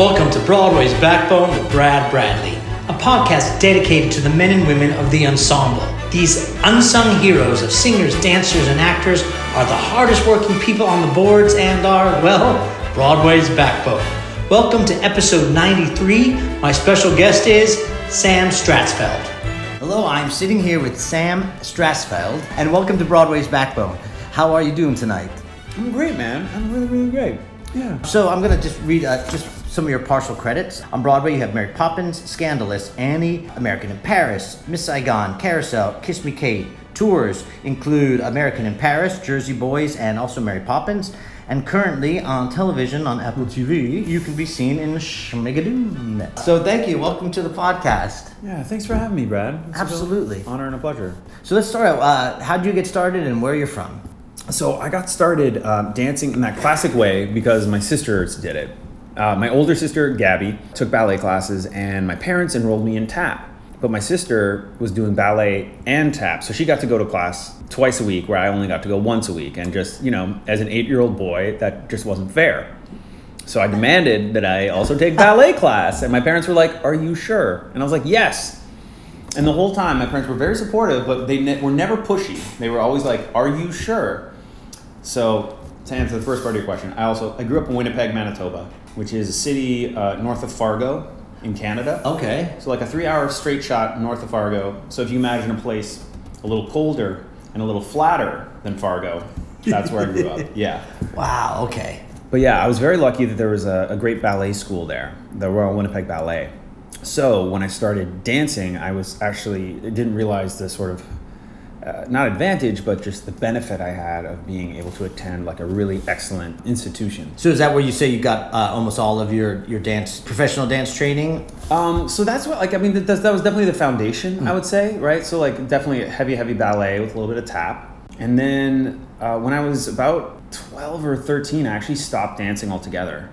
Welcome to Broadway's Backbone with Brad Bradley, a podcast dedicated to the men and women of the ensemble. These unsung heroes of singers, dancers, and actors are the hardest working people on the boards and are, well, Broadway's backbone. Welcome to episode 93. My special guest is Sam Strasfeld. Hello, I'm sitting here with Sam Strasfeld, and welcome to Broadway's Backbone. How are you doing tonight? I'm great, man. I'm really, really great. Yeah. So I'm gonna just read uh, just some of your partial credits. On Broadway, you have Mary Poppins, Scandalous, Annie, American in Paris, Miss Saigon, Carousel, Kiss Me Kate. Tours include American in Paris, Jersey Boys, and also Mary Poppins. And currently on television on Apple TV, you can be seen in Schmigadoon. So thank you. Welcome to the podcast. Yeah, thanks for having me, Brad. It's Absolutely. honor and a pleasure. So let's start out. Uh, how did you get started and where you're from? So I got started um, dancing in that classic way because my sisters did it. Uh, my older sister, Gabby, took ballet classes, and my parents enrolled me in tap. But my sister was doing ballet and tap, so she got to go to class twice a week, where I only got to go once a week. And just, you know, as an eight year old boy, that just wasn't fair. So I demanded that I also take ballet class, and my parents were like, Are you sure? And I was like, Yes. And the whole time, my parents were very supportive, but they ne- were never pushy. They were always like, "Are you sure?" So, to answer the first part of your question, I also I grew up in Winnipeg, Manitoba, which is a city uh, north of Fargo in Canada. Okay. So, like a three-hour straight shot north of Fargo. So, if you imagine a place a little colder and a little flatter than Fargo, that's where I grew up. Yeah. Wow. Okay. But yeah, I was very lucky that there was a, a great ballet school there, the Royal Winnipeg Ballet. So when I started dancing, I was actually didn't realize the sort of uh, not advantage, but just the benefit I had of being able to attend like a really excellent institution. So is that where you say you got uh, almost all of your your dance professional dance training? Um, so that's what like I mean that, that was definitely the foundation I would say right. So like definitely heavy heavy ballet with a little bit of tap, and then uh, when I was about twelve or thirteen, I actually stopped dancing altogether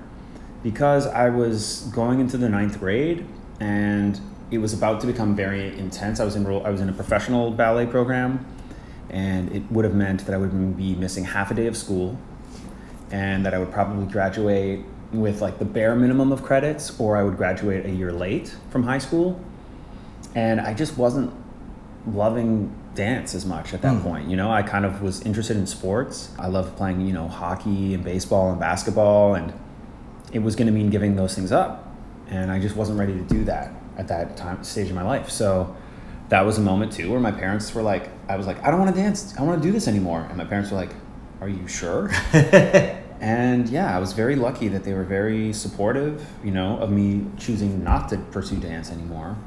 because I was going into the ninth grade and it was about to become very intense. I was enrolled. I was in a professional ballet program, and it would have meant that I would be missing half a day of school, and that I would probably graduate with like the bare minimum of credits, or I would graduate a year late from high school, and I just wasn't loving dance as much at that hmm. point. You know, I kind of was interested in sports. I loved playing, you know, hockey and baseball and basketball, and it was going to mean giving those things up, and I just wasn't ready to do that at that time stage of my life. So that was a moment too where my parents were like, I was like, I don't want to dance. I don't want to do this anymore. And my parents were like, Are you sure? and yeah, I was very lucky that they were very supportive, you know, of me choosing not to pursue dance anymore.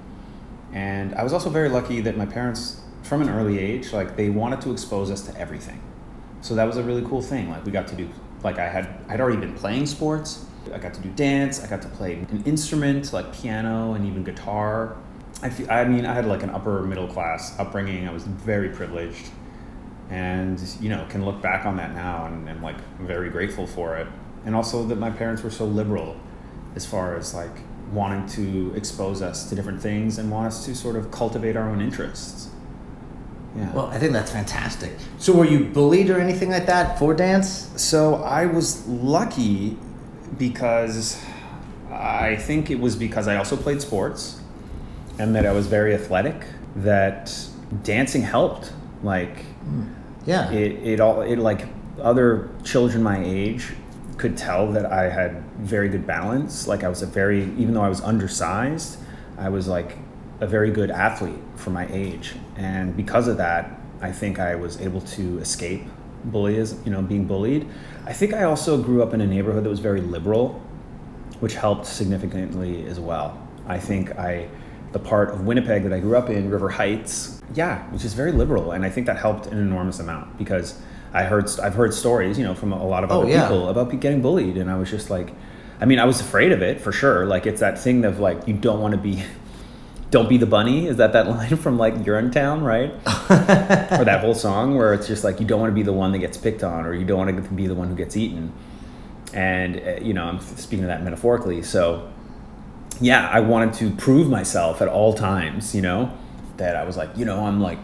And I was also very lucky that my parents, from an early age, like they wanted to expose us to everything. So that was a really cool thing. Like we got to do, like I had, I'd already been playing sports. I got to do dance. I got to play an instrument like piano and even guitar. I, feel, I mean, I had like an upper middle class upbringing. I was very privileged, and you know, can look back on that now and like very grateful for it. And also that my parents were so liberal, as far as like wanting to expose us to different things and want us to sort of cultivate our own interests. Yeah. Well, I think that's fantastic. So were you bullied or anything like that for dance? So I was lucky because I think it was because I also played sports and that I was very athletic that dancing helped. Like hmm. Yeah. it, it all it like other children my age could tell that I had very good balance. Like I was a very even though I was undersized, I was like a very good athlete for my age. And because of that, I think I was able to escape bullies, you know, being bullied. I think I also grew up in a neighborhood that was very liberal, which helped significantly as well. I think I the part of Winnipeg that I grew up in, River Heights, yeah, which is very liberal, and I think that helped an enormous amount because I heard I've heard stories, you know, from a lot of Oh, other yeah. people about getting bullied, and I was just like, I mean, I was afraid of it for sure. Like it's that thing of like you don't want to be, don't be the bunny. Is that that line from like Urinetown, right? or that whole song where it's just like you don't want to be the one that gets picked on, or you don't want to be the one who gets eaten. And uh, you know, I'm speaking of that metaphorically. So yeah, I wanted to prove myself at all times, you know, that I was like, you know, I'm like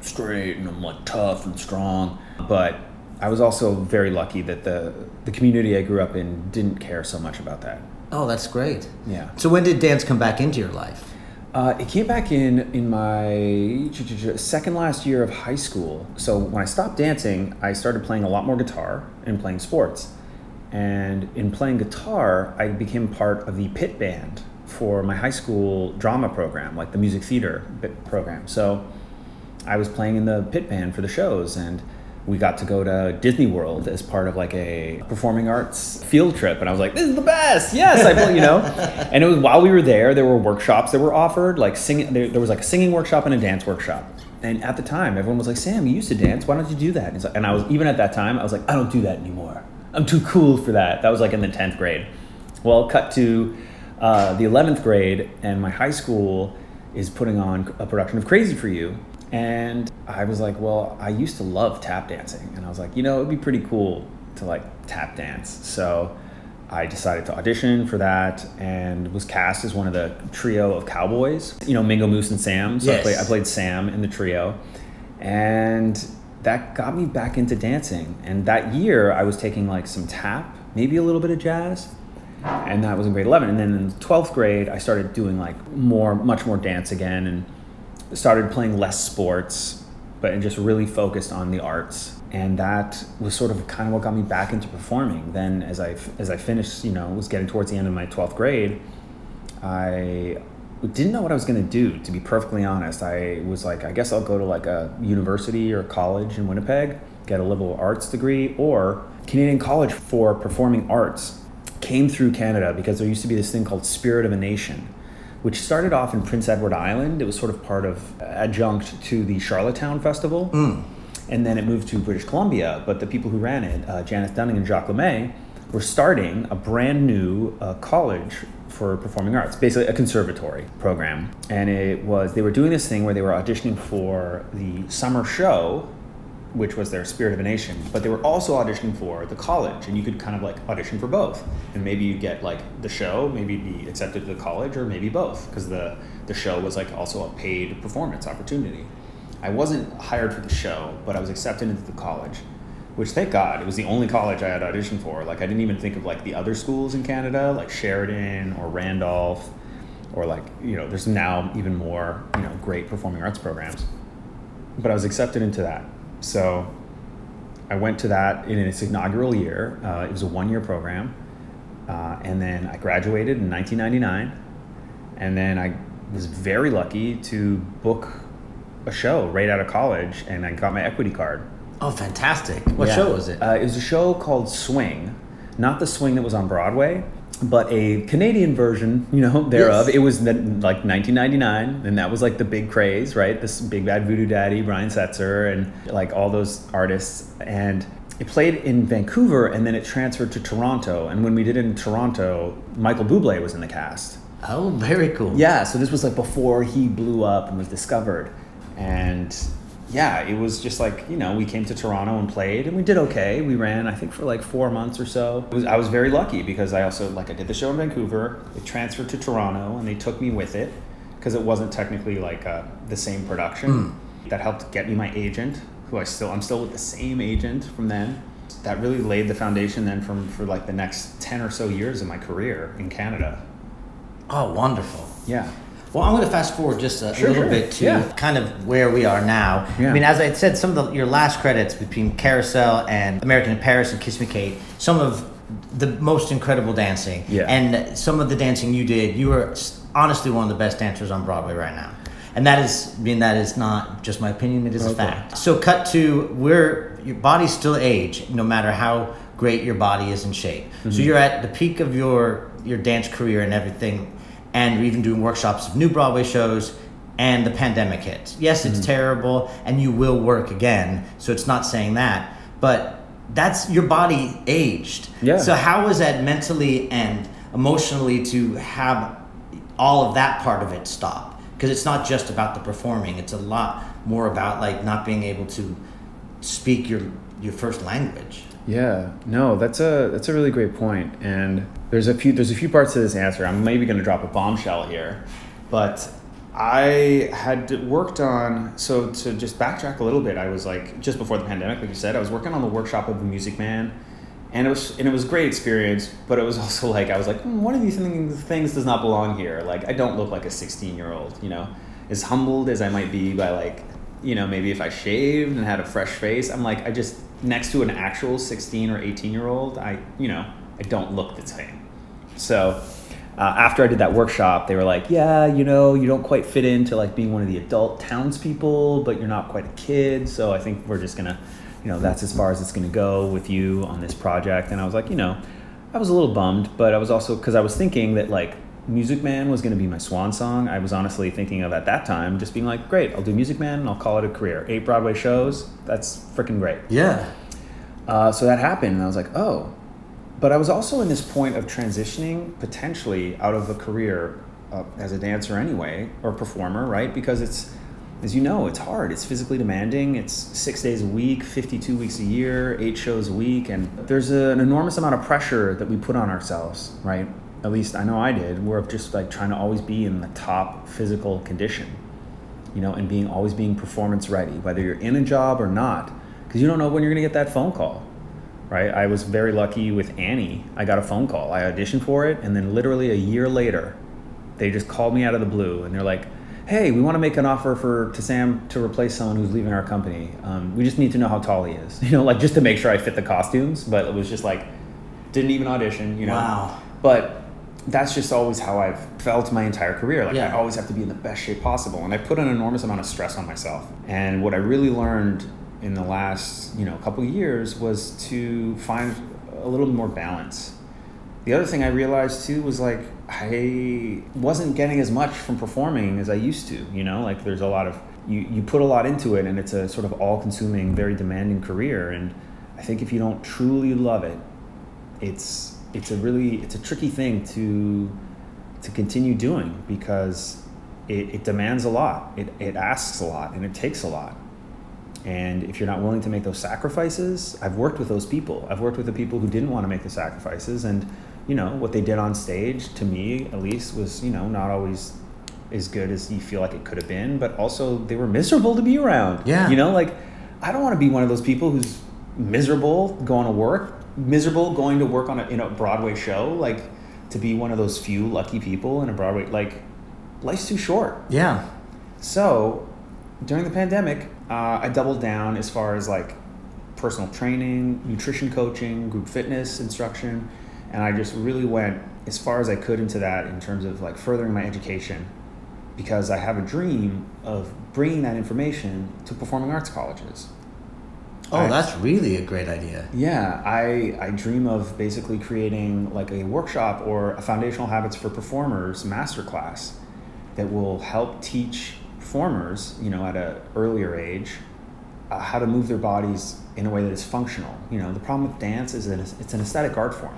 straight and I'm like tough and strong. But I was also very lucky that the the community I grew up in didn't care so much about that. Oh, that's great. Yeah. So when did dance come back into your life? Uh, it came back in in my second last year of high school. So when I stopped dancing, I started playing a lot more guitar and playing sports. And in playing guitar, I became part of the pit band for my high school drama program, like the music theater program. So I was playing in the pit band for the shows and we got to go to Disney World as part of like a performing arts field trip, and I was like, "This is the best!" Yes, I, you know. and it was while we were there, there were workshops that were offered, like singing. There, there, was like a singing workshop and a dance workshop. And at the time, everyone was like, "Sam, you used to dance. Why don't you do that?" And, like, and I was even at that time, I was like, "I don't do that anymore. I'm too cool for that." That was like in the tenth grade. Well, cut to uh, the eleventh grade, and my high school is putting on a production of Crazy for You and I was like, well, I used to love tap dancing. And I was like, you know, it'd be pretty cool to like tap dance. So I decided to audition for that and was cast as one of the trio of cowboys, you know, Mingo, Moose, and Sam. So yes. I, played, I played Sam in the trio. And that got me back into dancing. And that year I was taking like some tap, maybe a little bit of jazz. And that was in grade 11. And then in 12th grade, I started doing like more, much more dance again. And started playing less sports, but just really focused on the arts. And that was sort of kind of what got me back into performing. Then, as I as I finished, you know, was getting towards the end of my twelfth grade, I didn't know what I was going to do. To be perfectly honest, I was like, I guess I'll go to like a university or college in Winnipeg, get a liberal arts degree, or Canadian College for Performing Arts came through Canada because there used to be this thing called Spirit of a Nation which started off in Prince Edward Island. It was sort of part of adjunct to the Charlottetown Festival. Mm. And then it moved to British Columbia. But the people who ran it, uh, Janice Dunning and Jacques Lemay, were starting a brand new uh, college for performing arts, basically a conservatory program. And it was, they were doing this thing where they were auditioning for the summer show which was their Spirit of a Nation. But they were also auditioning for the college, and you could kind of like audition for both. And maybe you get like the show, maybe be accepted to the college, or maybe both, because the the show was like also a paid performance opportunity. I wasn't hired for the show, but I was accepted into the college, which thank God it was the only college I had auditioned for. Like I didn't even think of like the other schools in Canada, like Sheridan or Randolph, or like you know, there's now even more you know great performing arts programs. But I was accepted into that so I went to that in its inaugural year. Uh, it was a one year program. Uh, and then I graduated in 1999. And then I was very lucky to book a show right out of college and I got my equity card. Oh, fantastic. What yeah. show was it? Uh, it was a show called Swing, not the swing that was on Broadway but a Canadian version, you know, thereof. Yes. It was like 1999, and that was like the big craze, right? This big bad voodoo daddy, Brian Setzer, and like all those artists. And it played in Vancouver, and then it transferred to Toronto. And when we did it in Toronto, Michael Bublé was in the cast. Oh, very cool. Yeah, so this was like before he blew up and was discovered, and yeah, it was just like you know we came to Toronto and played and we did okay. We ran I think for like four months or so. Was, I was very lucky because I also like I did the show in Vancouver. It transferred to Toronto and they took me with it because it wasn't technically like uh, the same production. Mm. That helped get me my agent, who I still I'm still with the same agent from then. That really laid the foundation then from for like the next ten or so years of my career in Canada. Oh, wonderful. Yeah. Well, I'm going to fast forward just a sure, little sure. bit to yeah. kind of where we are now. Yeah. I mean, as I said, some of the, your last credits between Carousel and American in Paris and Kiss Me Kate, some of the most incredible dancing. Yeah. And some of the dancing you did, you were honestly one of the best dancers on Broadway right now. And that is, I mean, that is not just my opinion; it is okay. a fact. So, cut to where your body still age, no matter how great your body is in shape. Mm-hmm. So you're at the peak of your your dance career and everything and you're even doing workshops of new Broadway shows and the pandemic hits. Yes, it's mm-hmm. terrible and you will work again, so it's not saying that, but that's your body aged. Yeah. So how was that mentally and emotionally to have all of that part of it stop? Because it's not just about the performing; it's a lot more about like not being able to speak your your first language. Yeah, no, that's a that's a really great point, and there's a few there's a few parts to this answer. I'm maybe going to drop a bombshell here, but I had worked on so to just backtrack a little bit. I was like just before the pandemic, like you said, I was working on the workshop of the Music Man and it was and it was a great experience. But it was also like I was like, hmm, one of these things, things does not belong here. Like I don't look like a 16 year old, you know, as humbled as I might be by like, you know, maybe if I shaved and had a fresh face, I'm like I just next to an actual 16 or 18 year old, I you know I don't look the same. So uh, after I did that workshop, they were like, "Yeah, you know, you don't quite fit into like being one of the adult townspeople, but you're not quite a kid. So I think we're just gonna, you know, that's as far as it's gonna go with you on this project." And I was like, you know, I was a little bummed, but I was also because I was thinking that like Music Man was gonna be my swan song. I was honestly thinking of at that time just being like, "Great, I'll do Music Man and I'll call it a career. Eight Broadway shows, that's freaking great." Yeah. Uh, so that happened, and I was like, oh. But I was also in this point of transitioning potentially out of a career uh, as a dancer anyway, or performer, right? Because it's, as you know, it's hard. It's physically demanding. It's six days a week, 52 weeks a year, eight shows a week. And there's a, an enormous amount of pressure that we put on ourselves, right? At least I know I did. We're just like trying to always be in the top physical condition, you know, and being always being performance ready, whether you're in a job or not because you don't know when you're going to get that phone call right i was very lucky with annie i got a phone call i auditioned for it and then literally a year later they just called me out of the blue and they're like hey we want to make an offer for to sam to replace someone who's leaving our company um, we just need to know how tall he is you know like just to make sure i fit the costumes but it was just like didn't even audition you know Wow. but that's just always how I've felt my entire career. Like Yeah. I always have to be in the best shape possible, and I put an enormous amount of stress on myself. And what I really learned in the last you know couple years was to find a little more balance. The other thing I realized too was like I wasn't getting as much from performing as I used to. You know, like there's a lot of you you put a lot into it, and it's a sort of all-consuming, very demanding career. And I think if you don't truly love it, it's it's a really it's a tricky thing to to continue doing because it, it demands a lot it, it asks a lot and it takes a lot and if you're not willing to make those sacrifices i've worked with those people i've worked with the people who didn't want to make the sacrifices and you know what they did on stage to me at least was you know not always as good as you feel like it could have been but also they were miserable to be around Yeah. you know like i don't want to be one of those people who's miserable going to work miserable going to work on a in a broadway show like to be one of those few lucky people in a broadway like life's too short Yeah. so during the pandemic, uh, I doubled down as far as like personal training, nutrition coaching, group fitness instruction, and I just really went as far as I could into that in terms of like furthering my education because I have a dream of bringing that information to performing arts colleges. Oh, I- that's really a great idea. Yeah, I, I dream of basically creating like a workshop or a foundational habits for performers masterclass that will help teach performers, you know, at an earlier age, uh, how to move their bodies in a way that is functional. You know, the problem with dance is that it's an aesthetic art form.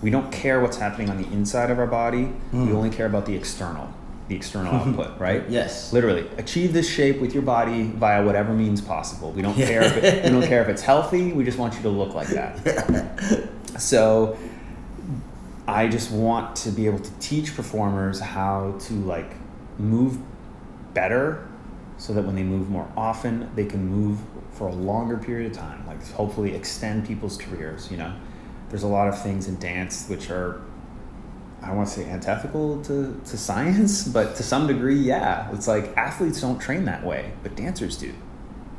We don't care what's happening on the inside of our body. We only care about the external, the external output, right? Yes. Literally, achieve this shape with your body via whatever means possible. We don't care if it, we don't care if it's healthy. We just want you to look like that. so, I just want to be able to teach performers how to like move better, so that when they move more often, they can move for a longer period of time. Like hopefully extend people's careers. You know, there's a lot of things in dance which are I don't want to say antithetical to, to science, but to some degree, yeah. It's like athletes don't train that way, but dancers do.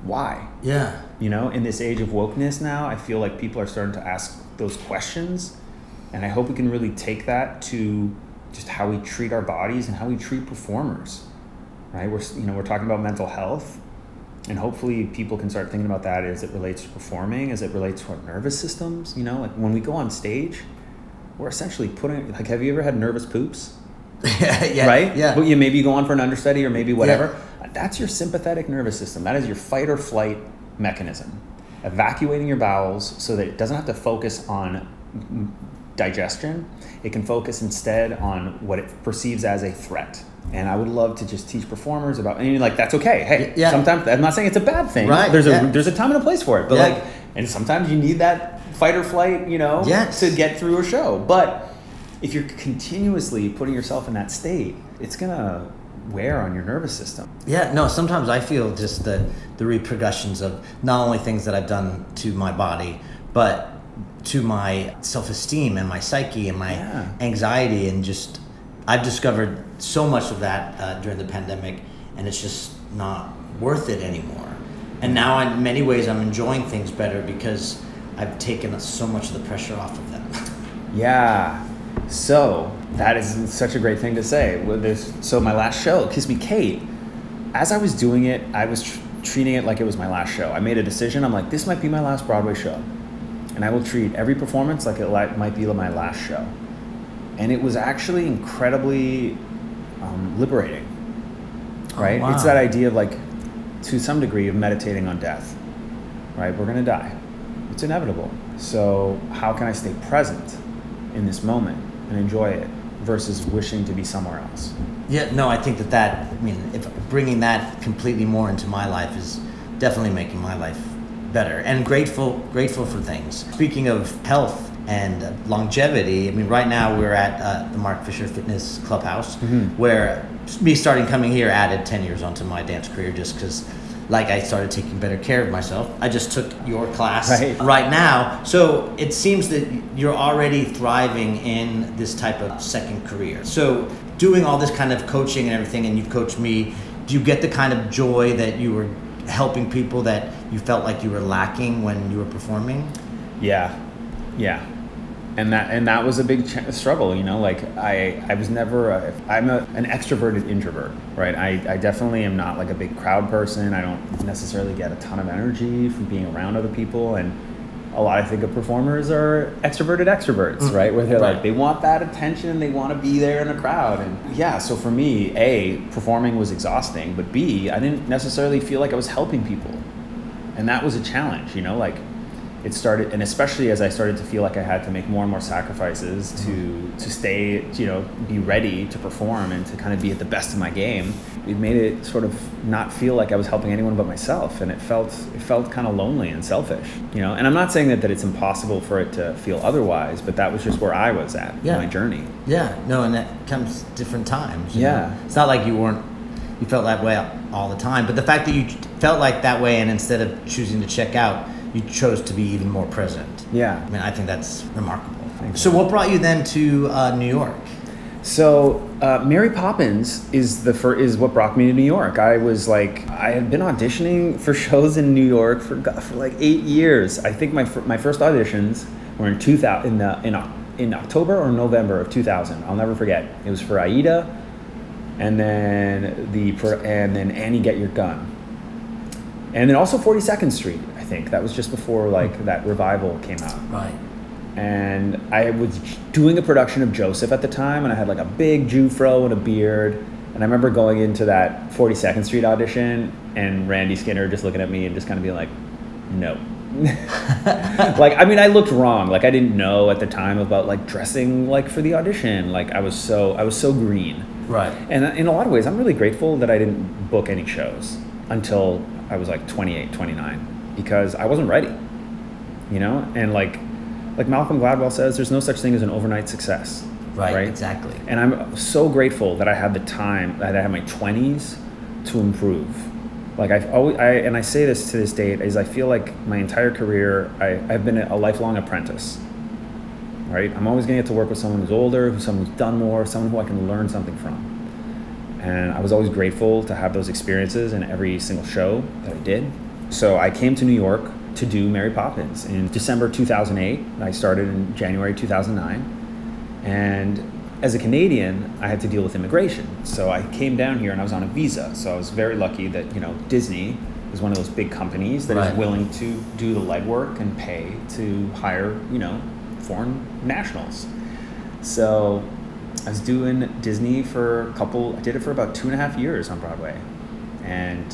Why? Yeah. You know, in this age of wokeness now, I feel like people are starting to ask those questions. And I hope we can really take that to just how we treat our bodies and how we treat performers. Right? We're, you know, we're talking about mental health. And hopefully people can start thinking about that as it relates to performing, as it relates to our nervous systems. You know, like when we go on stage, we're essentially putting like have you ever had nervous poops? yeah. right? Yeah. But you maybe go on for an understudy or maybe whatever. Uh, that's your sympathetic nervous system. That is your fight or flight mechanism. Evacuating your bowels so that it doesn't have to focus on digestion. It can focus instead on what it perceives as a threat. And I would love to just teach performers about, and you're like, that's okay. Hey, Yeah. sometimes I'm not saying it's a bad thing. Right, There's yeah. a there's a time and a place for it. But Yeah. like, and sometimes you need that fight or flight, you know, Yes. to get through a show. But if you're continuously putting yourself in that state, it's gonna wear on your nervous system. Yeah, no, sometimes I feel just the, the repercussions of not only things that I've done to my body, but to my self-esteem and my psyche and my Yeah. anxiety and just I've discovered so much of that uh, during the pandemic, and it's just not worth it anymore. And now, in many ways, I'm enjoying things better because I've taken so much of the pressure off of them. Yeah. So that is such a great thing to say. With this, so my last show, Kiss Me Kate, as I was doing it, I was tr- treating it like it was my last show. I made a decision. I'm like, this might be my last Broadway show, and I will treat every performance like it li- might be my last show. And it was actually incredibly um, liberating. Oh, Right? wow. It's that idea of like, to some degree, of meditating on death. Right? We're gonna die. It's inevitable. So how can I stay present in this moment and enjoy it versus wishing to be somewhere else? Yeah, no, I think that that, I mean, if bringing that completely more into my life is definitely making my life better and grateful, grateful for things. Speaking of health and longevity, I mean, right now we're at uh, the Mark Fisher Fitness Clubhouse, where me starting coming here added 10 years onto my dance career just because. Like I started taking better care of myself. I just took your class Right. right now. So it seems that you're already thriving in this type of second career. So doing all this kind of coaching and everything, and you've coached me, do you get the kind of joy that you were helping people that you felt like you were lacking when you were performing? Yeah, yeah, and that and that was a big ch- struggle. You know, like I I was never a, I'm a, an extroverted introvert, right? I, I definitely am not like a big crowd person. I don't necessarily get a ton of energy from being around other people, and a lot I think of performers are extroverted extroverts, mm. right? Where they're Right. like they want that attention, they want to be there in a crowd, and yeah. So for me, a performing was exhausting, but b I didn't necessarily feel like I was helping people and that was a challenge you know like it started and especially as i started to feel like i had to make more and more sacrifices to mm-hmm. to stay you know be ready to perform and to kind of be at the best of my game it made it sort of not feel like i was helping anyone but myself and it felt it felt kind of lonely and selfish you know and i'm not saying that, that it's impossible for it to feel otherwise but that was just where i was at Yeah. in my journey Yeah, no, and that comes different times. Yeah. know? It's not like you weren't, you felt that way all the time, but the fact that you felt like that way and instead of choosing to check out, you chose to be even more present. yeah I mean, I think that's remarkable. Thank So, what brought you then to uh, New York? So uh, Mary Poppins is the fir- is what brought me to New York. I was like I had been auditioning for shows in New York for for like eight years. I think my fir- my first auditions were in two thousand in the in in October or November of two thousand. I'll never forget. It was for Aida, and then the and then Annie Get Your Gun, and then also Forty Second Street. Think that was just before like that revival came out Right. and I was doing a production of Joseph at the time, and I had like a big Jew fro and a beard. And I remember going into that 42nd Street audition, and Randy Skinner just looking at me and just kind of being like, "No." like I mean, I looked wrong. Like I didn't know at the time about like dressing like for the audition. Like I was so I was so green. Right. And in a lot of ways, I'm really grateful that I didn't book any shows until I was like 28, 29, because I wasn't ready. You know, and like, like Malcolm Gladwell says, there's no such thing as an overnight success. Right, exactly. And I'm so grateful that I had the time, that I had my 20s to improve. Like I've always, I, and I say this to this date, is I feel like my entire career, I, I've been a lifelong apprentice right? I'm always going to get to work with someone who's older, who's someone who's done more, someone who I can learn something from. And I was always grateful to have those experiences in every single show that I did. So I came to New York to do Mary Poppins in December 2008. I started in January 2009. And as a Canadian, I had to deal with immigration. So I came down here and I was on a visa. So I was very lucky that, you know, Disney is one of those big companies that is Right. willing to do the legwork and pay to hire, you know, foreign nationals. So I was doing Disney for a couple, I did it for about two and a half years on Broadway. And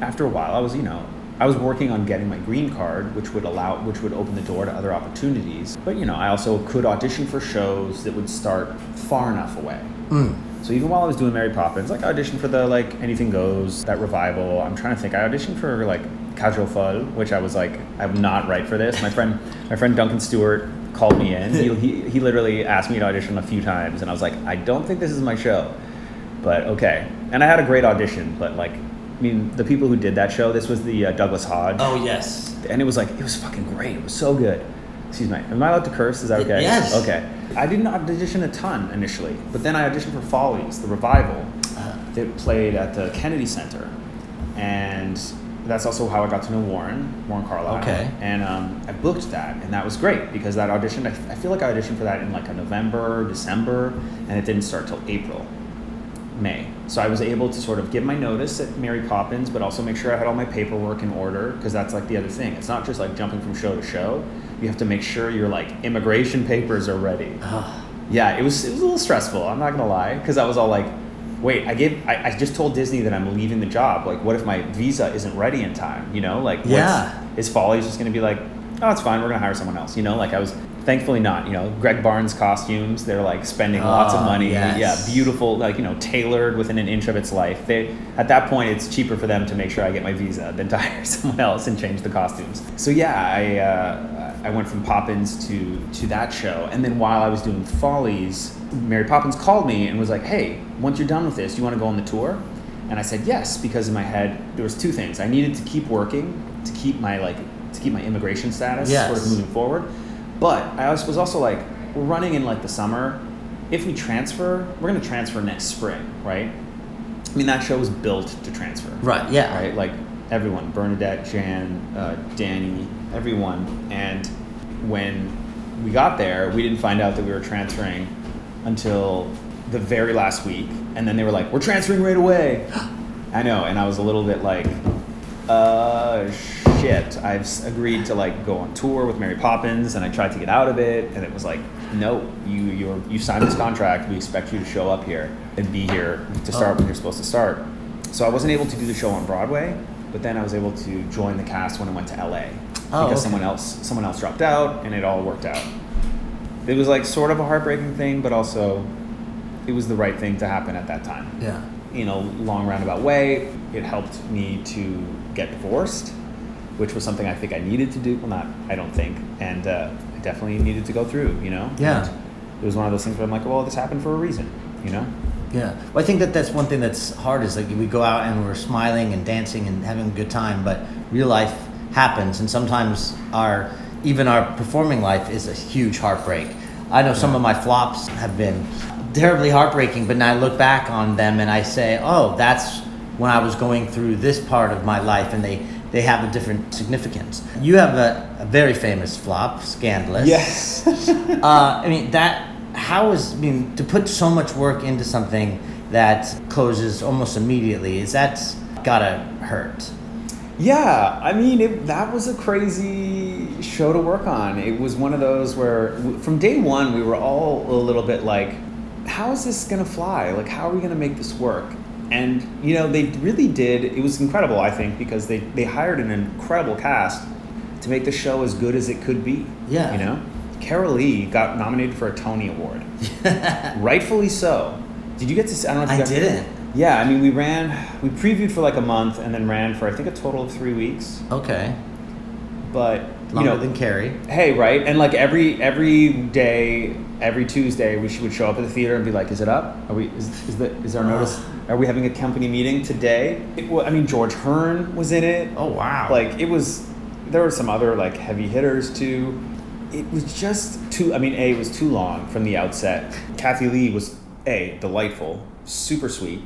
after a while, I was, you know, I was working on getting my green card, which would allow, which would open the door to other opportunities. But, you know, I also could audition for shows that would start far enough away. Mm. So even while I was doing Mary Poppins, like I auditioned for the like Anything Goes, that revival. I'm trying to think. I auditioned for like Casual Fun, which I was like, I'm not right for this. My friend, my friend Duncan Stewart called me in. He, he, he literally asked me to audition a few times, and I was like, I don't think this is my show, but okay. And I had a great audition, but like, I mean, the people who did that show, this was the uh, Douglas Hodge Oh yes. and it was like it was fucking great. It was so good. Excuse me. Am I allowed to curse? Is that okay? Yes. Okay. I didn't audition a ton initially, but then I auditioned for Follies, the revival that played at the Kennedy Center, and that's also how I got to know Warren, Warren Carlyle. Okay. And um, I booked that, and that was great because that audition, I, I feel like I auditioned for that in like a November, December, and it didn't start till April, May. So I was able to sort of give my notice at Mary Poppins, but also make sure I had all my paperwork in order because that's like the other thing. It's not just like jumping from show to show. You have to make sure your like immigration papers are ready. Yeah, it was it was a little stressful. I'm not gonna lie, because I was all like, "Wait, I gave I, I just told Disney that I'm leaving the job. Like, what if my visa isn't ready in time? You know, like, Yeah. is Follies just gonna be like, oh, it's fine, we're gonna hire someone else? You know, like I was thankfully not. You know, Gregg Barnes costumes, they're like spending lots of Oh, money. yes. Yeah, beautiful, like you know, tailored within an inch of its life. They at that point, it's cheaper for them to make sure I get my visa than to hire someone else and change the costumes. So yeah, I. Uh, I went from Poppins to to that show, and then while I was doing Follies, Mary Poppins called me and was like, "Hey, once you're done with this, you want to go on the tour?" And I said yes because in my head there was two things: I needed to keep working to keep my like to keep my immigration status Yes. sort of moving forward, but I was also like, we're running in like the summer. If we transfer, we're gonna transfer next spring, right? I mean that show was built to transfer right. Yeah. right? Like everyone, Bernadette, Jan, uh, Danny, everyone. And when we got there, we didn't find out that we were transferring until the very last week. And then they were like, "We're transferring right away." I know, and I was a little bit like, "Uh, shit." I've agreed to like go on tour with Mary Poppins, and I tried to get out of it, and it was like, "No, you you're you signed this contract. We expect you to show up here and be here to start Oh. when you're supposed to start." So I wasn't able to do the show on Broadway, but then I was able to join the cast when I went to LA Oh, because okay. someone else someone else dropped out, and it all worked out. It was like sort of a heartbreaking thing, but also it was the right thing to happen at that time. Yeah. In a long roundabout way, it helped me to get divorced, which was something I think I needed to do. Well, not I don't think, and uh, I definitely needed to go through. You know. Yeah. And it was one of those things where I'm like, well, this happened for a reason. You know. Yeah. Well, I think that that's one thing that's hard is like we go out and we're smiling and dancing and having a good time, but real life happens, and sometimes our even our performing life is a huge heartbreak. I know some of my flops have been terribly heartbreaking, but now I look back on them and I say, oh, that's when I was going through this part of my life, and they they have a different significance. You have a, a very famous flop, Scandalous. Yes. Uh, I mean that. How is I mean to put so much work into something that closes almost immediately? Is that gotta hurt? Yeah, I mean, it, that was a crazy show to work on. It was one of those where, from day one, we were all a little bit like, how is this to fly? Like, how are we to make this work? And, you know, they really did. It was incredible, I think, because they, they hired an incredible cast to make the show as good as it could be. Yeah. You know? Carolee got nominated for a Tony Award. Rightfully so. Did you get to see? I don't know if you I didn't. yeah, I mean, we ran, we previewed for like a month and then ran for I think a total of three weeks. Okay, But you longer know, than Carrie. hey, right? And like every every day, every Tuesday, we should, would show up at the theater and be like, "Is it up? Are we? Is, is the is our notice? Are we having a company meeting today?" It, I mean, George Hearn was in it. Oh wow! Like it was, there were some other like heavy hitters too. It was just too. I mean, a it was too long from the outset. Kathie Lee was a delightful, super sweet,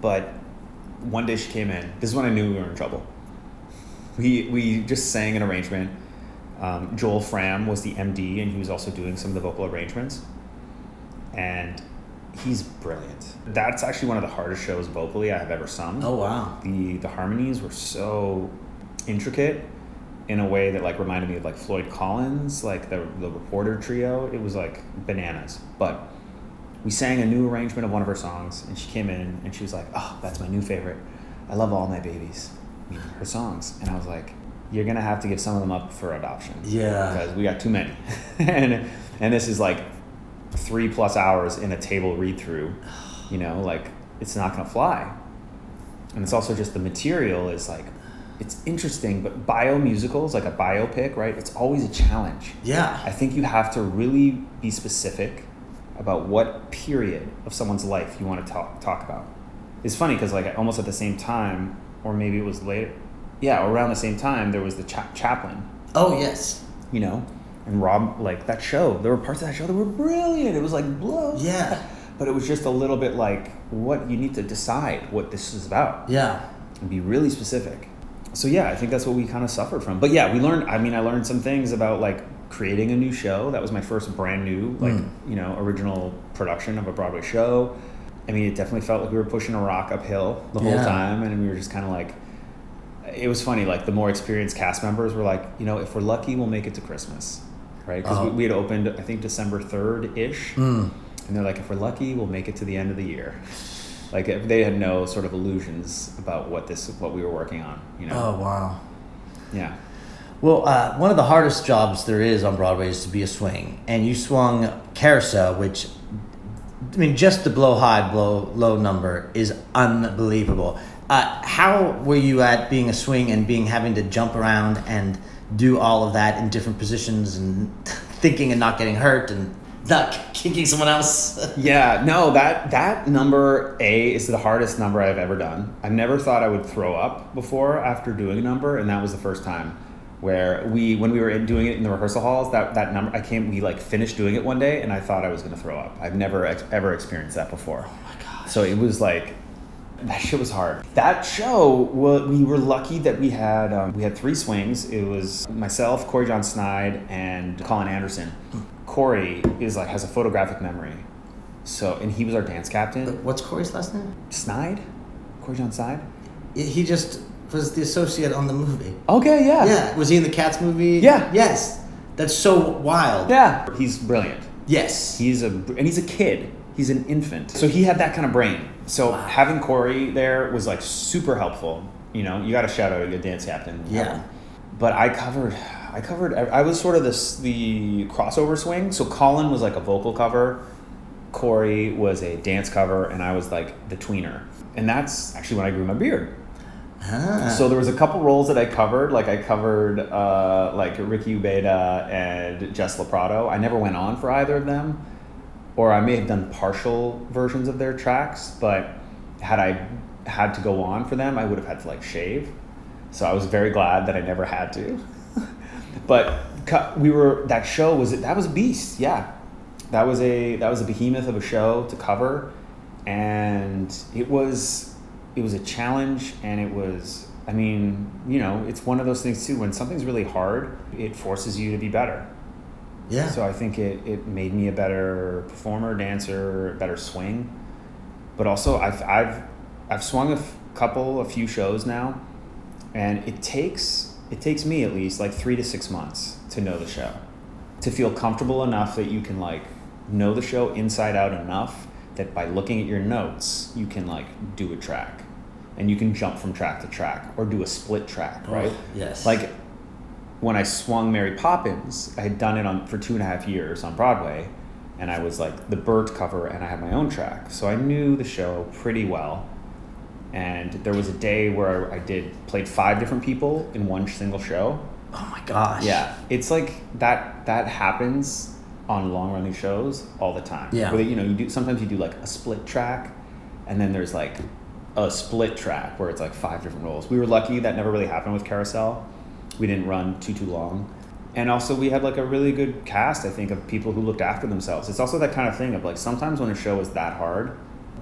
but one day she came in. This is when I knew we were in trouble. We we just sang an arrangement. Um, Joel Fram was the MD, and he was also doing some of the vocal arrangements. And he's brilliant. That's actually one of the hardest shows vocally I have ever sung oh wow! the the harmonies were so intricate in a way that like reminded me of like Floyd Collins, like the the reporter trio. It was like bananas. But we sang a new arrangement of one of her songs, and she came in and she was like, "Oh, that's my new favorite. I love all my babies, her songs." And I was like, "You're gonna have to give some of them up for adoption, Yeah. because we got too many." and and this is like three plus hours in a table read through. You know, like it's not gonna fly and it's also just the material is like it's interesting but bio musicals like a biopic right it's always a challenge Yeah. i think you have to really be specific about what period of someone's life you want to talk talk about it's funny because like almost at the same time or maybe it was later yeah around the same time there was the cha- Chaplin Oh yes. you know And Rob, like that show, there were parts of that show that were brilliant. It was like blow. Yeah. But it was just a little bit like what you need to decide what this is about Yeah. and be really specific. So yeah, I think that's what we kind of suffered from. But yeah, we learned. I mean, I learned some things about like creating a new show. That was my first brand new, like mm. you know, original production of a Broadway show. I mean, it definitely felt like we were pushing a rock uphill the whole Yeah. time, and we were just kind of like. It was funny. Like the more experienced cast members were like, you know, if we're lucky, we'll make it to Christmas, right? Because Oh. we, we had opened, I think, December third ish, and they're like, if we're lucky, we'll make it to the end of the year. Like if they had no sort of illusions about what this, what we were working on, you know. Oh wow. Yeah. Well, uh, one of the hardest jobs there is on Broadway is to be a swing, and you swung Carousel, which I mean, just the blow high, blow low number is unbelievable. Uh, how were you at being a swing and being having to jump around and do all of that in different positions and thinking and not getting hurt and not kicking someone else? Yeah, no, that that number A is the hardest number I've ever done. I've never thought I would throw up before after doing a number, and that was the first time where we when we were in doing it in the rehearsal halls, that that number I came we like finished doing it one day and I thought I was going to throw up. I've never ex- ever experienced that before. Oh my god. So it was like that shit was hard. That show, we were lucky that we had um, we had three swings. It was myself, Corey John Snide, and Colin Anderson. Corey is like has a photographic memory, so and he was our dance captain. What's Corey's last name? Snide, Corey John Snide. He just was the associate on the movie. Okay, yeah, Yeah, was he in the Cats movie? Yeah. Yes. That's so wild. yeah. He's brilliant. Yes. He's a and he's a kid. He's an infant. So he had that kind of brain. So having Corey there was like super helpful. You know, you got to shout out a good dance captain. Yeah. But I covered, I covered. I was sort of this the crossover swing. So Colin was like a vocal cover, Corey was a dance cover, and I was like the tweener. And that's actually when I grew my beard. Ah. So there was a couple roles that I covered, like I covered uh, like Ricky Ubeda and Jess LeProtto. I never went on for either of them, or I may have done partial versions of their tracks. But had I had to go on for them, I would have had to like shave. So I was very glad that I never had to. but we were that show was that was a beast, yeah. That was a that was a behemoth of a show to cover, and it was it was a challenge, and it was I mean you know it's one of those things too when something's really hard, it forces you to be better. Yeah. So I think it, it made me a better performer, dancer, better swing. But also I've I've I've swung a f- couple, a few shows now, and it takes it takes me at least like three to six months to know the show, to feel comfortable enough that you can like know the show inside out enough that by looking at your notes you can like do a track, and you can jump from track to track or do a split track, Oh, right? yes. Like when I swung Mary Poppins, I had done it on for two and a half years on Broadway, and I was like the Burt cover, and I had my own track, so I knew the show pretty well. And there was a day where I did played five different people in one single show. Oh my gosh. Yeah, it's like that. That happens on long running shows all the time. Yeah. where you know you do sometimes you do like a split track, and then there's like a split track where it's like five different roles. We were lucky that never really happened with Carousel. We didn't run too too long, and also we had like a really good cast. I think of people who looked after themselves. It's also that kind of thing of like sometimes when a show is that hard,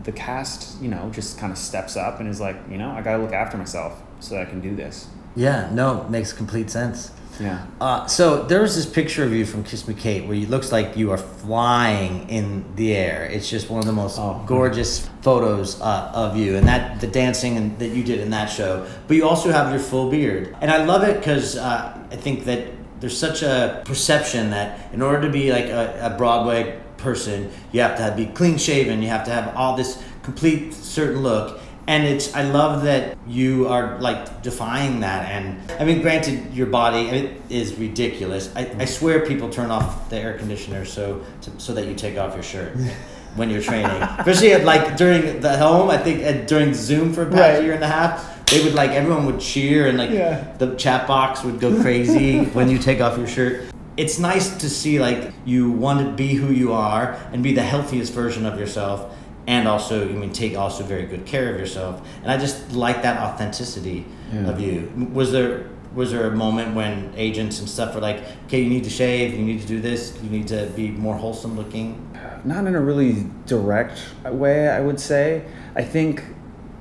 the cast you know just kind of steps up and is like you know I got to look after myself so I can do this. Yeah. No, makes complete sense. Yeah. Uh, so there was this picture of you from Kiss Me Kate where it looks like you are flying in the air. It's just one of the most Oh. gorgeous photos uh, of you, and that the dancing and, that you did in that show. But you also have your full beard, and I love it because uh, I think that there's such a perception that in order to be like a, a Broadway person, you have to have, be clean shaven, you have to have all this complete certain look. And it's I love that you are like defying that and I mean granted your body it is ridiculous. I, I swear people turn off the air conditioner so to, so that you take off your shirt when you're training. Especially at like during the home, I think at, during Zoom for about a year and a half, they would like everyone would cheer and like Yeah. the chat box would go crazy when you take off your shirt. It's nice to see like you want to be who you are and be the healthiest version of yourself and also I mean take also very good care of yourself. And I just like that authenticity Yeah. of you. Was there was there a moment when agents and stuff were like, okay, you need to shave, you need to do this, you need to be more wholesome looking? not in a really direct way, I would say. I think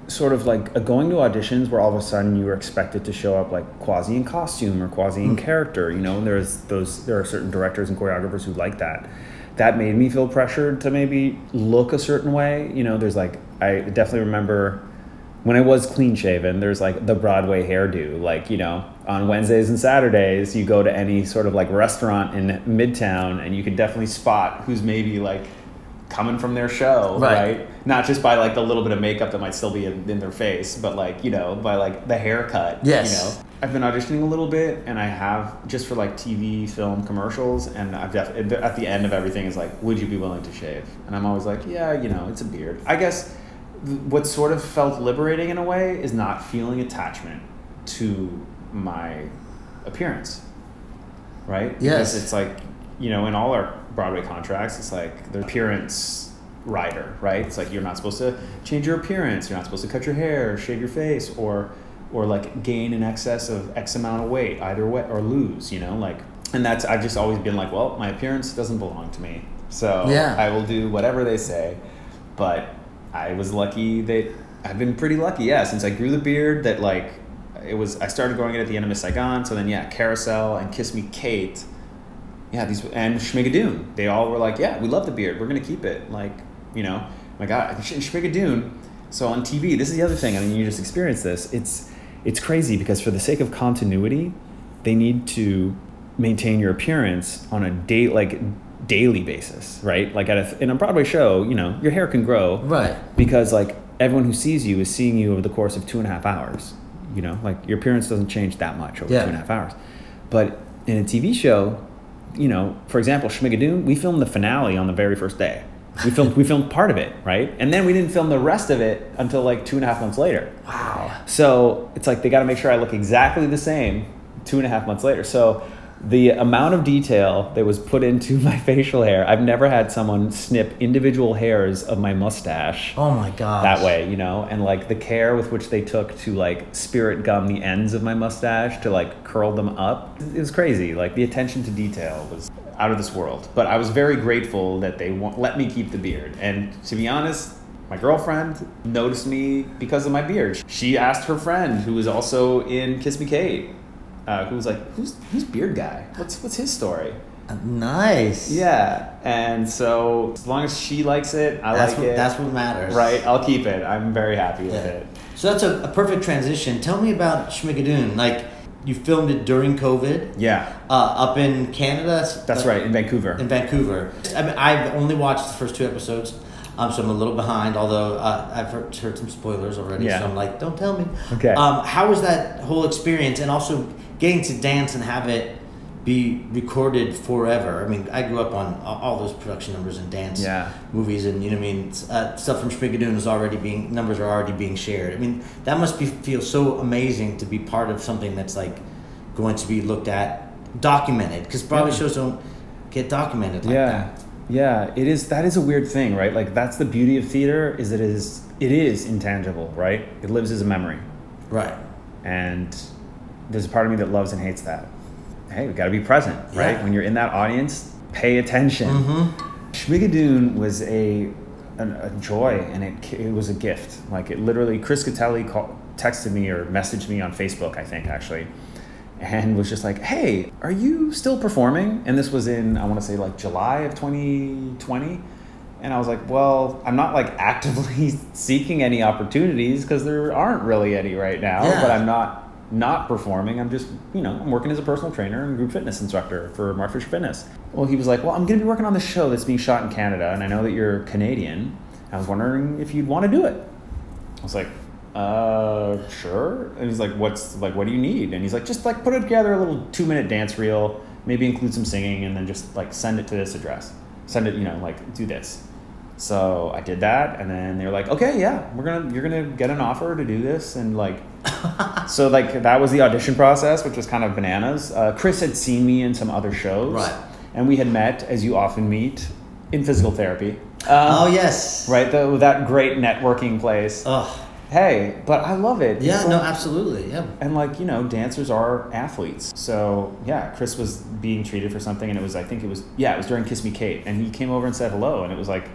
sort of like uh, going to auditions where all of a sudden you were expected to show up like quasi in costume or quasi in character, you know, and there's those there are certain directors and choreographers who like that. That made me feel pressured to maybe look a certain way. You know, there's like I definitely remember when I was clean shaven, there's like the Broadway hairdo. Like, you know, on Wednesdays and Saturdays, you go to any sort of like restaurant in Midtown and you can definitely spot who's maybe like coming from their show, Right. right? Not just by like the little bit of makeup that might still be in, in their face, but like, you know, by like the haircut. Yes. You know, I've been auditioning a little bit and I have just for like TV, film, commercials. And I've def- at the end of everything is like, would you be willing to shave? And I'm always like, yeah, you know, it's a beard. I guess th- what sort of felt liberating in a way is not feeling attachment to my appearance. Right? Yes. Because it's like, you know, in all our Broadway contracts, it's like the appearance rider, right? It's like you're not supposed to change your appearance, you're not supposed to cut your hair, shave your face, or or like gain in excess of X amount of weight, either way or lose, you know, like and that's I've just always been like, well, my appearance doesn't belong to me. So Yeah. I will do whatever they say. But I was lucky that I've been pretty lucky, yeah, since I grew the beard that like it was I started growing it at the end of Miss Saigon, so then yeah, Carousel and Kiss Me Kate. Yeah, these and Schmigadoon. They all were like, yeah, we love the beard. We're gonna keep it. Like, you know, my God, Schmigadoon. So on TV, this is the other thing. I mean, you just experienced this. It's it's crazy because for the sake of continuity, they need to maintain your appearance on a day like daily basis, right? Like at a, in a Broadway show, you know, your hair can grow, Right. because like everyone who sees you is seeing you over the course of two and a half hours. You know, like your appearance doesn't change that much over Yeah. two and a half hours. But in a TV show, you know, for example, Schmigadoon, we filmed the finale on the very first day. We filmed we filmed part of it, right? And then we didn't film the rest of it until like two and a half months later. Wow. So it's like they got to make sure I look exactly the same two and a half months later. So the amount of detail that was put into my facial hair, I've never had someone snip individual hairs of my mustache Oh my god. that way, you know, and like the care with which they took to like spirit gum the ends of my mustache to like curl them up. It was crazy. Like the attention to detail was out of this world. But I was very grateful that they wa- let me keep the beard. And to be honest, my girlfriend noticed me because of my beard. She asked her friend, who was also in Kiss Me Kate, uh, who was like, "Who's who's beard guy? What's what's his story?" Nice. Yeah, and so as long as she likes it, I That's like what it. that's what matters. Right, I'll keep it. I'm very happy with Yeah. it. So that's a, a perfect transition. Tell me about Schmigadoon. Like you filmed it during COVID, Yeah, uh, up in Canada. that's uh, right, in Vancouver. In Vancouver. I mean, I've only watched the first two episodes, um, so I'm a little behind. Although uh, I've heard, heard some spoilers already, Yeah. so I'm like, don't tell me. Okay. Um, how was that whole experience, and also getting to dance and have it be recorded forever? I mean, I grew up on all those production numbers and dance Yeah. movies, and you know, what I mean, uh, stuff from Schmigadoon is already being numbers are already being shared. I mean, that must be feel so amazing to be part of something that's like going to be looked at, documented, because Broadway Yeah. shows don't get documented like yeah, that. yeah. It is. That is a weird thing, right? Like that's the beauty of theater is it is it is intangible, right? It lives as a memory, Right. and there's a part of me that loves and hates that. Hey, we got to be present, right? Yeah. When you're in that audience, pay attention. Mm-hmm. Schmigadoon was a, an, a joy and it, it was a gift. Like it literally, Chris Gattelli called, texted me or messaged me on Facebook, I think actually, and was just like, "Hey, are you still performing?" And this was in I want to say like July of 2020. And I was like, "Well, I'm not like actively seeking any opportunities because there aren't really any right now. Yeah. But I'm not not performing. I'm just, you know, I'm working as a personal trainer and group fitness instructor for Mark Fisher Fitness. Well, he was like, Well, I'm going to be working on this show that's being shot in Canada, and I know that you're Canadian. I was wondering if you'd want to do it. I was like, uh, sure. And he's like, What's like, what do you need? And he's like, Just like put it together a little two minute dance reel, maybe include some singing, and then just like send it to this address. Send it, you know, like do this. So I did that, and then they were like, "Okay, yeah, we're gonna, you're gonna get an offer to do this," and like, so like that was the audition process, which was kind of bananas. Uh, Chris had seen me in some other shows, Right. And we had met, as you often meet, in physical therapy. Um, oh yes. right, the, that great networking place. Oh, hey, but I love it. Yeah, no, absolutely. Yeah. and like you know dancers are athletes so yeah chris was being treated for something and it was i think it was yeah it was during kiss me kate and he came over and said hello and it was like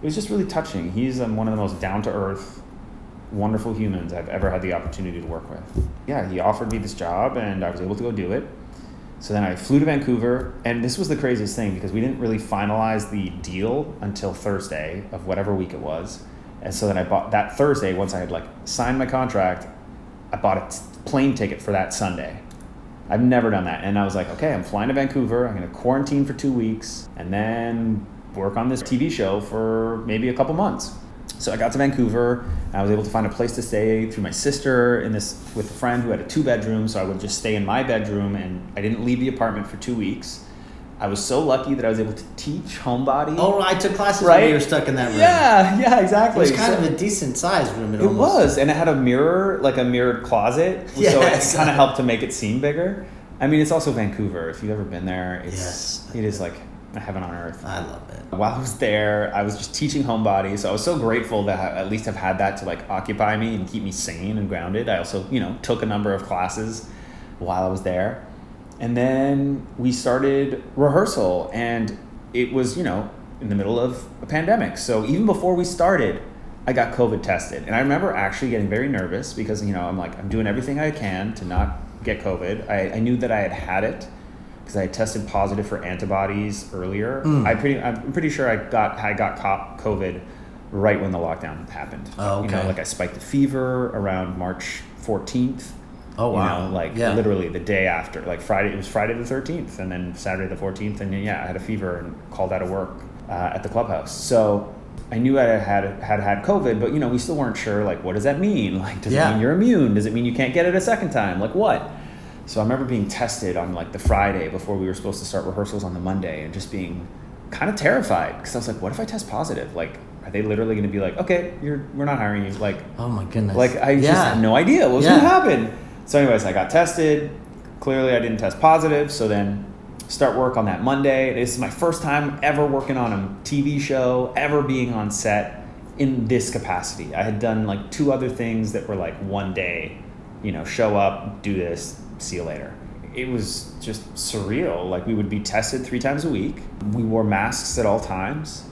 it was just really touching he's um, one of the most down-to-earth wonderful humans i've ever had the opportunity to work with yeah he offered me this job and i was able to go do it so then i flew to vancouver and this was the craziest thing because we didn't really finalize the deal until thursday of whatever week it was and so then i bought that thursday once i had like signed my contract I bought a t- plane ticket for that Sunday. I've never done that. And I was like, okay, I'm flying to Vancouver. I'm going to quarantine for two weeks and then work on this TV show for maybe a couple months. So I got to Vancouver. I was able to find a place to stay through my sister in this with a friend who had a two bedroom. So I would just stay in my bedroom and I didn't leave the apartment for two weeks. I was so lucky that I was able to teach homebody. Oh, I took classes Right? when you were stuck in that room. yeah, yeah, exactly. It was kind So- of a decent sized room. It, it was, and it had a mirror, like a mirrored closet. So it kind of helped to make it seem bigger. I mean, it's also Vancouver. If you've ever been there, it's Yes. it is like heaven on earth. I love it. While I was there, I was just teaching homebody, so I was so grateful that I at least have had that to like occupy me and keep me sane and grounded. I also, you know, took a number of classes while I was there, and then we started rehearsal, and it was, you know, in the middle of a pandemic. So even before we started, I got COVID tested, and I remember actually getting very nervous because you know I'm like I'm doing everything I can to not get COVID. I, I knew that I had had it because I had tested positive for antibodies earlier. Mm. I pretty I'm pretty sure I got I got co- COVID right when the lockdown happened. Oh, You know, okay. like I spiked a fever around March 14th. Oh, wow. You know, like Yeah. literally the day after, like Friday. It was Friday the 13th, and then Saturday the 14th, and then, yeah, I had a fever and called out of work uh, at the clubhouse. So. I knew I had had had COVID, but you know we still weren't sure. Like, what does that mean? Like, does Yeah. it mean you're immune? Does it mean you can't get it a second time? Like, what? So I remember being tested on like the Friday before we were supposed to start rehearsals on the Monday and just being kind of terrified because I was like, what if I test positive? Like, are they literally going to be like, okay, you're we're not hiring you? Like, Oh my goodness. like I just yeah. had no idea what was Yeah. going to happen. So, anyways, I got tested. Clearly, I didn't test positive. So then, start work on that Monday. This is my first time ever working on a TV show, ever being on set in this capacity. I had done like two other things that were like one day, you know, show up, do this, see you later. It was just surreal. Like we would be tested three times a week. We wore masks at all times,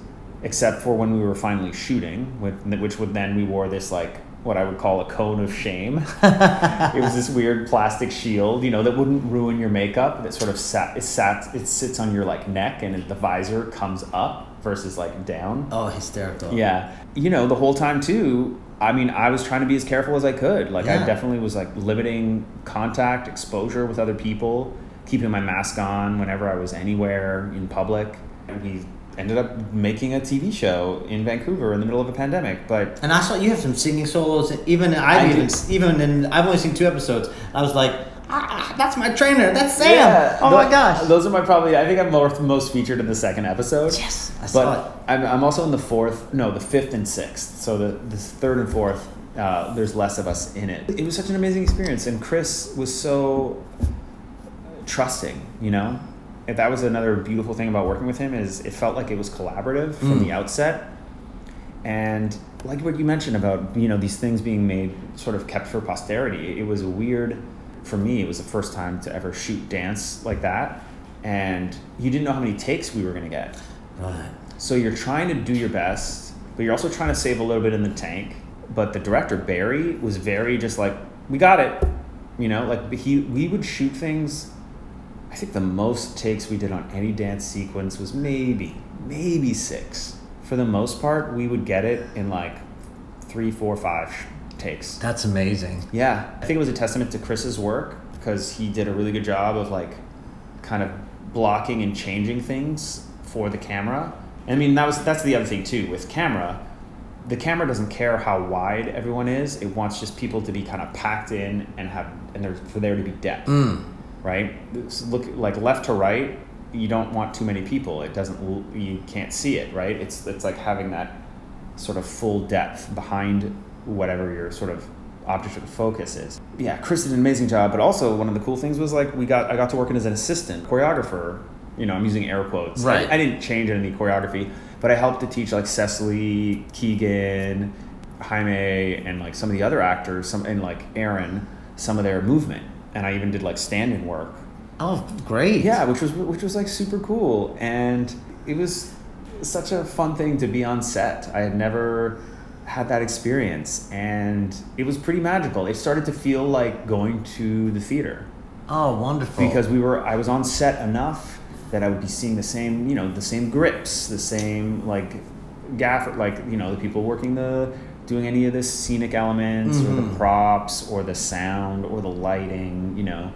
except for when we were finally shooting, which would then we wore this like what I would call a cone of shame. it was this weird plastic shield, you know, that wouldn't ruin your makeup. That sort of sat, it sat, it sits on your like neck, and the visor comes up versus like down. Oh, hysterical. Yeah. You know, the whole time too, I mean, I was trying to be as careful as I could. Like I definitely was like limiting contact, exposure with other people, keeping my mask on whenever I was anywhere in public. And we ended up making a TV show in Vancouver in the middle of a pandemic, but And I saw you have some singing solos. Even I've I even do. even in I've only seen two episodes. I was like, ah, that's my trainer. That's Sam. Yeah, oh tho- my gosh. Those are my probably. I think I'm most most featured in the second episode. yes, I saw it. But I'm, I'm also in the fourth, no, the fifth and sixth. So the, the third and fourth, uh, there's less of us in it. It was such an amazing experience, and Chris was so trusting. You know, and that was another beautiful thing about working with him is it felt like it was collaborative from Mm. the outset, and like what you mentioned about you know these things being made sort of kept for posterity. It was a weird for me. It was the first time to ever shoot dance like that, and you didn't know how many takes we were gonna get. Right. So you're trying to do your best, but you're also trying to save a little bit in the tank. But the director Barry was very just like, we got it, you know. Like he, we would shoot things. I think the most takes we did on any dance sequence was maybe, maybe six. For the most part, we would get it in like three, four, five takes. That's amazing. Yeah, I think it was a testament to Chris's work because he did a really good job of like kind of blocking and changing things for the camera. I mean, that was that's the other thing too with camera. The camera doesn't care how wide everyone is; it wants just people to be kind of packed in and have and there's for there to be depth, Mm. right? It's look like left to right. You don't want too many people. It doesn't. You can't see it, right? It's it's like having that sort of full depth behind whatever your sort of object of focus is. Yeah, Chris did an amazing job, but also one of the cool things was like we got I got to work in as an assistant choreographer. You know, I'm using air quotes. Right. I, I didn't change any choreography, but I helped to teach like Cecily, Keegan, Jaime and like some of the other actors, some and like Aaron, some of their movement, and I even did like standing work. Oh, great. Yeah, which was which was like super cool, and it was such a fun thing to be on set. I had never had that experience, and it was pretty magical. It started to feel like going to the theater Oh, wonderful. because we were I was on set enough that I would be seeing the same you know the same grips, the same like gaffer like you know the people working the doing any of the scenic elements or the Mhm. props or the sound or the lighting you know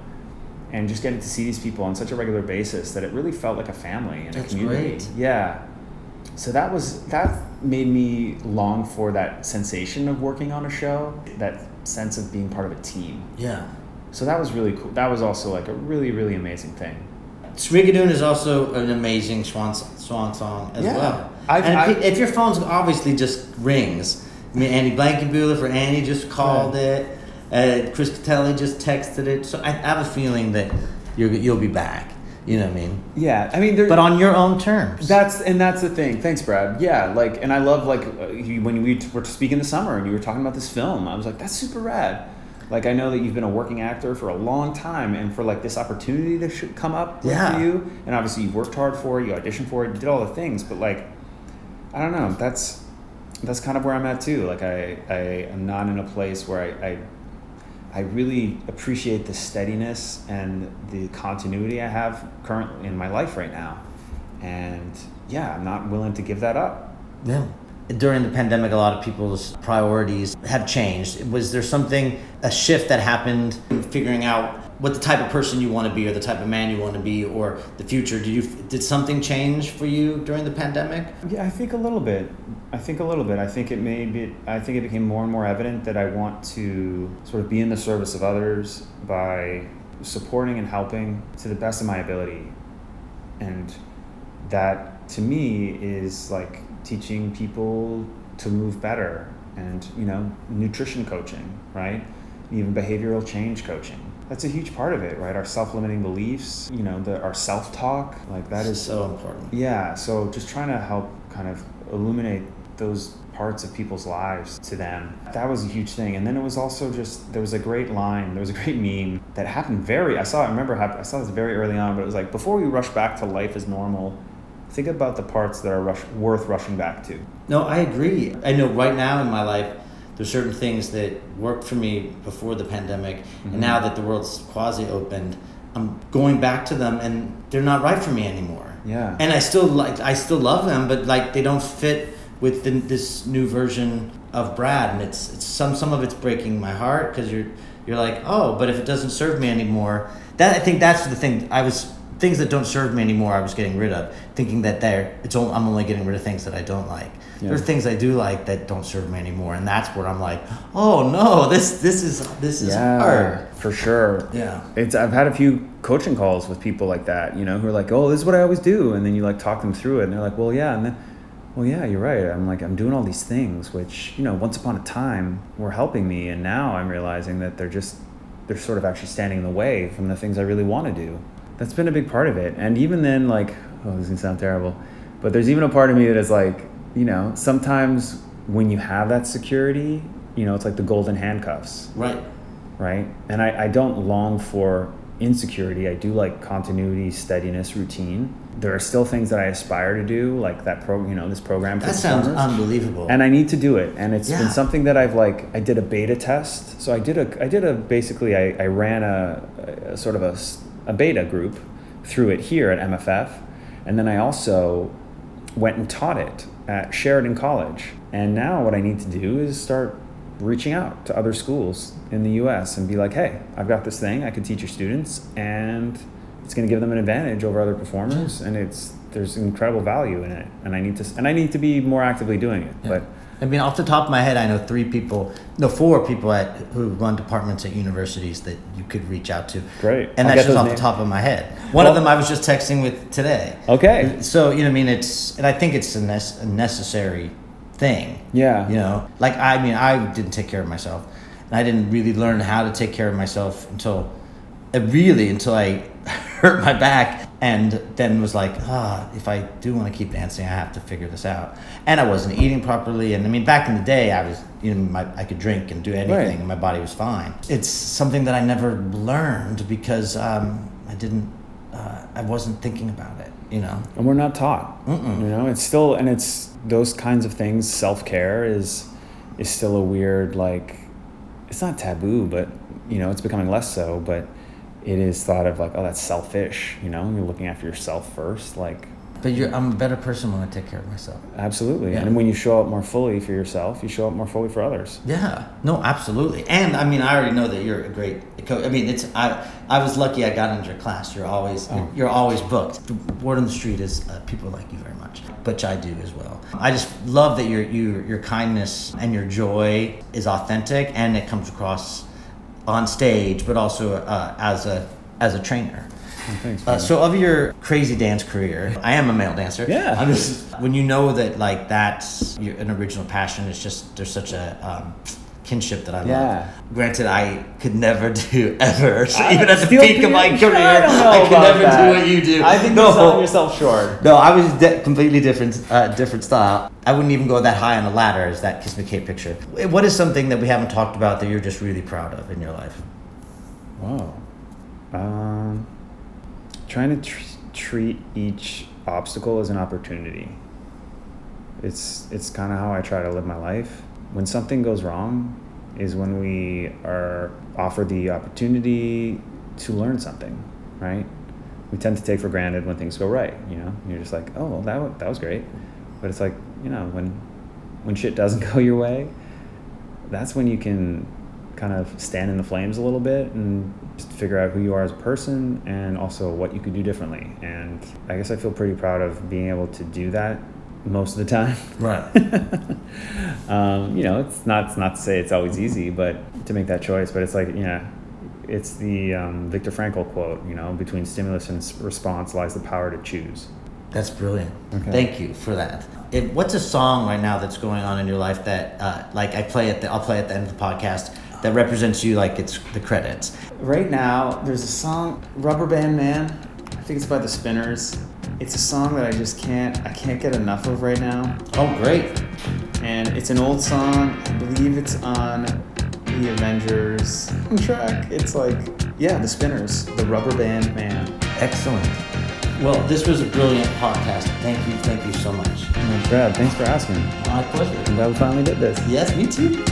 and just getting to see these people on such a regular basis that it really felt like a family and That's a community great. yeah so that was that made me long for that sensation of working on a show that sense of being part of a team yeah. so that was really cool that was also like a really really amazing thing Schmigadoon is also an amazing swan, swan song as Yeah. well. I've- and I've- if, your phone's obviously just rings, I mean, Andy Blankenbuehler for Andy just called it. Uh, Chris Gattelli just texted it. So I, I have a feeling that you're, you'll be back. You know what I mean? yeah i mean there, But on your own terms. That's and that's the thing. Thanks, Brad. Yeah, like, and I love like uh, when we were speaking the summer and you were talking about this film. I was like, that's super rad. Like, I know that you've been a working actor for a long time, and for like this opportunity to sh- come up Yeah. for you, and obviously you worked hard for it, you auditioned for it, you did all the things. But like, I don't know. That's that's kind of where I'm at too. Like, I I am not in a place where I. I I really appreciate the steadiness and the continuity I have currently in my life right now. And yeah, I'm not willing to give that up. Yeah. During the pandemic, a lot of people's priorities have changed. Was there something, a shift that happened figuring out what the type of person you want to be or the type of man you want to be or the future? Did you, did something change for you during the pandemic? Yeah, I think a little bit. I think a little bit. I think it made. I think it became more and more evident that I want to sort of be in the service of others by supporting and helping to the best of my ability, and that to me is like teaching people to move better, and you know, nutrition coaching, right? Even behavioral change coaching. That's a huge part of it, right? Our self-limiting beliefs, you know, the, our self-talk, like that is so important. yeah, so just trying to help kind of illuminate those parts of people's lives to them. That was a huge thing. And then it was also just there was a great line, there was a great meme that happened very I saw I remember I saw this very early on, but it was like before we rush back to life as normal, think about the parts that are rush, worth rushing back to. No, I agree. I know right now in my life, there's certain things that worked for me before the pandemic, Mm-hmm. and now that the world's quasi opened, I'm going back to them, and they're not right for me anymore. Yeah. And I still like, I still love them, but like they don't fit with the, this new version of Brad, and it's, it's some some of it's breaking my heart because you're you're like, oh, but if it doesn't serve me anymore, that I think that's the thing. I was things that don't serve me anymore. I was getting rid of, thinking that they're it's only, I'm only getting rid of things that I don't like. Yeah. There's things I do like that don't serve me anymore, and that's where I'm like, oh no, this this is this is hard. for sure. Yeah. It's I've had a few coaching calls with people like that, you know, who are like, "Oh, this is what I always do," and then you like talk them through it, and they're like, "Well, yeah," and then, "Well, yeah, you're right." I'm like, I'm doing all these things, which you know, once upon a time were helping me, and now I'm realizing that they're just they're sort of actually standing in the way from the things I really want to do. That's been a big part of it, and even then, like, oh, this is gonna sound terrible, but there's even a part of me that is like, you know, sometimes when you have that security, you know, it's like the golden handcuffs Right. right? And I, I don't long for insecurity. I do like continuity, steadiness, routine. There are still things that I aspire to do, like that pro, you know, this program. That sounds unbelievable. And I need to do it, and it's Yeah. been something that I've like. I did a beta test, so I did a. I did a basically. I, I ran a, a sort of a, a beta group through it here at MFF, and then I also went and taught it at Sheridan College. And now what I need to do is start reaching out to other schools in the U.S. and be like, "Hey, I've got this thing I could teach your students, and it's going to give them an advantage over other performers, and it's there's incredible value in it, and I need to and I need to be more actively doing it." But I mean, off the top of my head, I know three people, no, four people at who run departments at universities that you could reach out to. Great. And I'll that's just off the top of my head. One Well- of them I was just texting with today. Okay. So you know, I mean, it's and I think it's a, nec- a necessary thing. Yeah. You know, like I mean, I didn't take care of myself, and I didn't really learn how to take care of myself until, uh, really until I hurt my back and then was like, ah, if I do want to keep dancing, I have to figure this out. And I wasn't eating properly. And I mean, back in the day, I was, you know, my, I could drink and do anything, Right. and my body was fine. It's something that I never learned because um, I didn't, uh, I wasn't thinking about it. You know. and we're not taught. Mm-mm. You know, it's still and it's those kinds of things. Self care is is still a weird like. It's not taboo, but you know, it's becoming less so. But it is thought of like, oh, that's selfish. You know, you're looking after yourself first. Like, But you're, I'm a better person when I take care of myself. absolutely. Yeah. And when you show up more fully for yourself, you show up more fully for others. Yeah, no, absolutely. And I mean, I already know that you're a great coach. I mean, it's I. I was lucky I got into your class. You're always Oh. you're always booked. The word on the street is uh, people like you very much, which I do as well. I just love that your your your kindness and your joy is authentic and it comes across on stage, but also uh, as a as a trainer. Oh, thanks. Uh, so of your crazy dance career, I am a male dancer. Yeah. I'm just when you know that like that's your, an original passion. It's just there's such a um, kinship that I love. Yeah. Granted, I could never do ever. So even at the peak of my career, I I could never that. do what you do. I think no. you're selling yourself short. No, I was de- completely different, uh, different style. I wouldn't even go that high on the ladder as that Kiss Me Kate picture. What is something that we haven't talked about that you're just really proud of in your life? Wow. Um, trying to tr- treat each obstacle as an opportunity. It's it's kind of how I try to live my life. When something goes wrong, is when we are offered the opportunity to learn something, right? We tend to take for granted when things go right. You know, you're just like, oh, well, that that was great, but it's like you know when when shit doesn't go your way, that's when you can kind of stand in the flames a little bit and figure out who you are as a person and also what you could do differently. And I guess I feel pretty proud of being able to do that most of the time. Right. um, you know, it's not it's not to say it's always easy, but to make that choice. But it's like you know, it's the um, Viktor Frankl quote. You know, between stimulus and response lies the power to choose. That's brilliant. Okay. Thank you for that. It, what's a song right now that's going on in your life that, uh, like, I play at the I'll play at the end of the podcast that represents you like it's the credits. Right now, there's a song, Rubber Band Man. I think it's by the Spinners. It's a song that I just can't I can't get enough of right now. Oh, great! and it's an old song. I believe it's on the Avengers track. It's like, yeah, the Spinners, the Rubber Band Man. Excellent. Well, this was a brilliant podcast. Thank you, thank you so much. Brad, thanks for asking. My pleasure. I'm glad we finally did this. Yes, me too.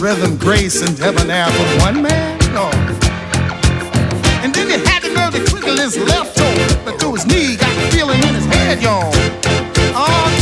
rhythm, grace, and debonair from one man? No. And then he had to know to twinkle his left toe, but through his knee, got the feeling in his head, y'all. Oh,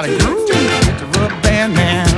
got a groove. It's a rubber band man.